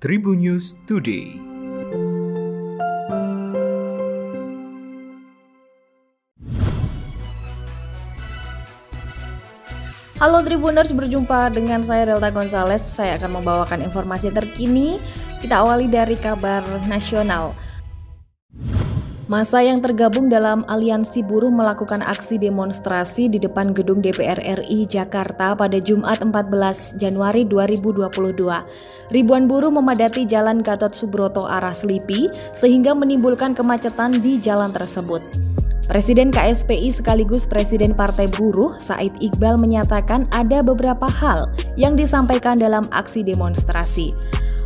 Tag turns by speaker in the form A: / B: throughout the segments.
A: Tribun News Today.
B: Halo Tribuners, berjumpa dengan saya Delta Gonzales. Saya akan membawakan informasi terkini. Kita awali dari kabar nasional. Masa yang tergabung dalam aliansi buruh melakukan aksi demonstrasi di depan gedung DPR RI Jakarta pada Jumat 14 Januari 2022. Ribuan buruh memadati Jalan Gatot Subroto arah Selipi sehingga menimbulkan kemacetan di jalan tersebut. Presiden KSPI sekaligus Presiden Partai Buruh Said Iqbal menyatakan ada beberapa hal yang disampaikan dalam aksi demonstrasi.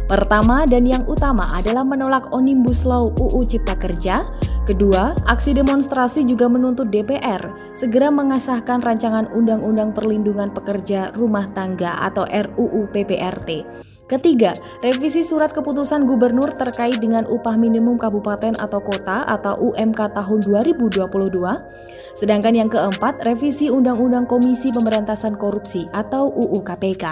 B: Pertama dan yang utama adalah menolak Omnibus Law UU Cipta Kerja. Kedua, aksi demonstrasi juga menuntut DPR segera mengesahkan rancangan Undang-Undang Perlindungan Pekerja Rumah Tangga atau RUU PPRT. Ketiga, revisi surat keputusan gubernur terkait dengan upah minimum kabupaten atau kota atau UMK tahun 2022. Sedangkan yang keempat, revisi Undang-Undang Komisi Pemberantasan Korupsi atau UU KPK.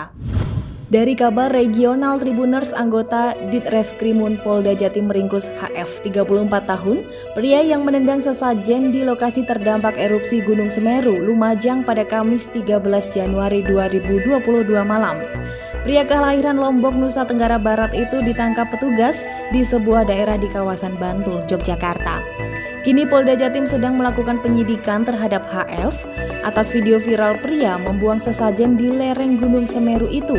B: Dari kabar regional Tribuners anggota Ditreskrimun Polda Jatim meringkus HF 34 tahun, pria yang menendang sesajen di lokasi terdampak erupsi Gunung Semeru, Lumajang pada Kamis 13 Januari 2022 malam. Pria kelahiran Lombok, Nusa Tenggara Barat itu ditangkap petugas di sebuah daerah di kawasan Bantul, Yogyakarta. Kini Polda Jatim sedang melakukan penyidikan terhadap HF atas video viral pria membuang sesajen di lereng Gunung Semeru itu.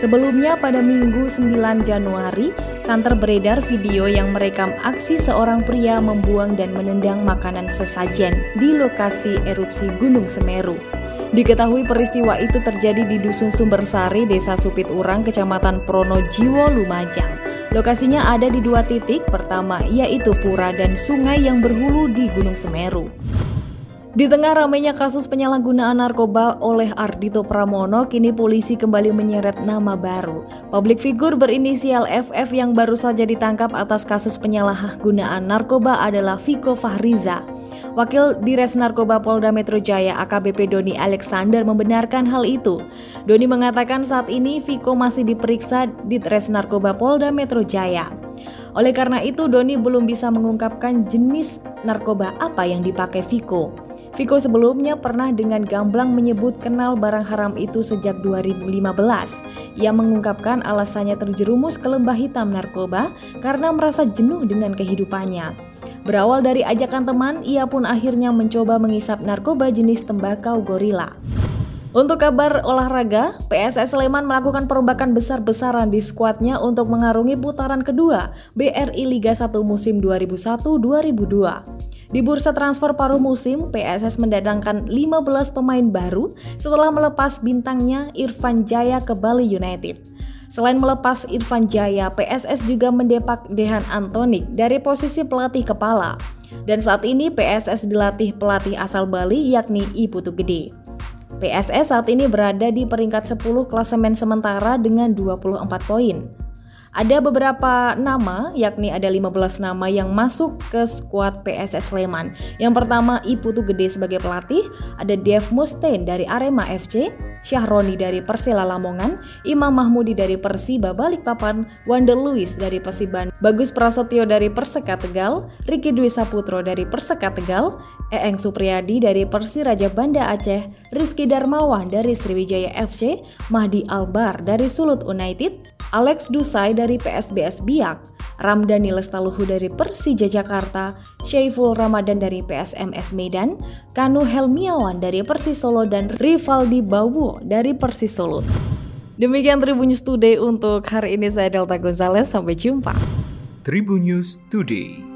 B: Sebelumnya pada Minggu 9 Januari, santer beredar video yang merekam aksi seorang pria membuang dan menendang makanan sesajen di lokasi erupsi Gunung Semeru. Diketahui peristiwa itu terjadi di Dusun Sumbersari, Desa Supit Urang, Kecamatan Pronojiwo, Lumajang. Lokasinya ada di dua titik, pertama yaitu pura dan sungai yang berhulu di Gunung Semeru. Di tengah ramainya kasus penyalahgunaan narkoba oleh Ardito Pramono, kini polisi kembali menyeret nama baru. Publik figur berinisial FF yang baru saja ditangkap atas kasus penyalahgunaan narkoba adalah Viko Fahriza. Wakil Dires Narkoba Polda Metro Jaya AKBP Doni Alexander membenarkan hal itu. Doni mengatakan saat ini Viko masih diperiksa di Tres Narkoba Polda Metro Jaya. Oleh karena itu, Doni belum bisa mengungkapkan jenis narkoba apa yang dipakai Viko. Viko sebelumnya pernah dengan gamblang menyebut kenal barang haram itu sejak 2015. Ia mengungkapkan alasannya terjerumus ke lembah hitam narkoba karena merasa jenuh dengan kehidupannya. Berawal dari ajakan teman, ia pun akhirnya mencoba mengisap narkoba jenis tembakau gorila. Untuk kabar olahraga, PSS Sleman melakukan perombakan besar-besaran di skuadnya untuk mengarungi putaran kedua BRI Liga 1 musim 2001-2002. Di bursa transfer paruh musim, PSS mendatangkan 15 pemain baru setelah melepas bintangnya Irfan Jaya ke Bali United. Selain melepas Irfan Jaya, PSS juga mendepak Dehan Antonik dari posisi pelatih kepala. Dan saat ini PSS dilatih pelatih asal Bali yakni Iputu Gede. PSS saat ini berada di peringkat 10 klasemen sementara dengan 24 poin. Ada beberapa nama, yakni ada 15 nama yang masuk ke skuad PSS Sleman. Yang pertama Iputu Gede sebagai pelatih, ada Dev Mustaine dari Arema FC, Syahroni dari Persela Lamongan, Imam Mahmudi dari Persiba Balikpapan, Wander Luis dari Persiban, Bagus Prasetyo dari Perseka Tegal, Riki Dwi Saputro dari Perseka Tegal, Eeng Supriyadi dari Persiraja Banda Aceh, Rizky Darmawan dari Sriwijaya FC, Mahdi Albar dari Sulut United, Alex Dusai dari PSBS Biak, Ramdhani Lestaluhu dari Persija Jakarta, Syaiful Ramadan dari PSMS Medan, Kanu Helmiawan dari Persis Solo dan Rivaldi Bawo dari Persis Solo. Demikian Tribun News Today untuk hari ini saya Delta Gonzales, sampai jumpa.
A: Tribun News Today.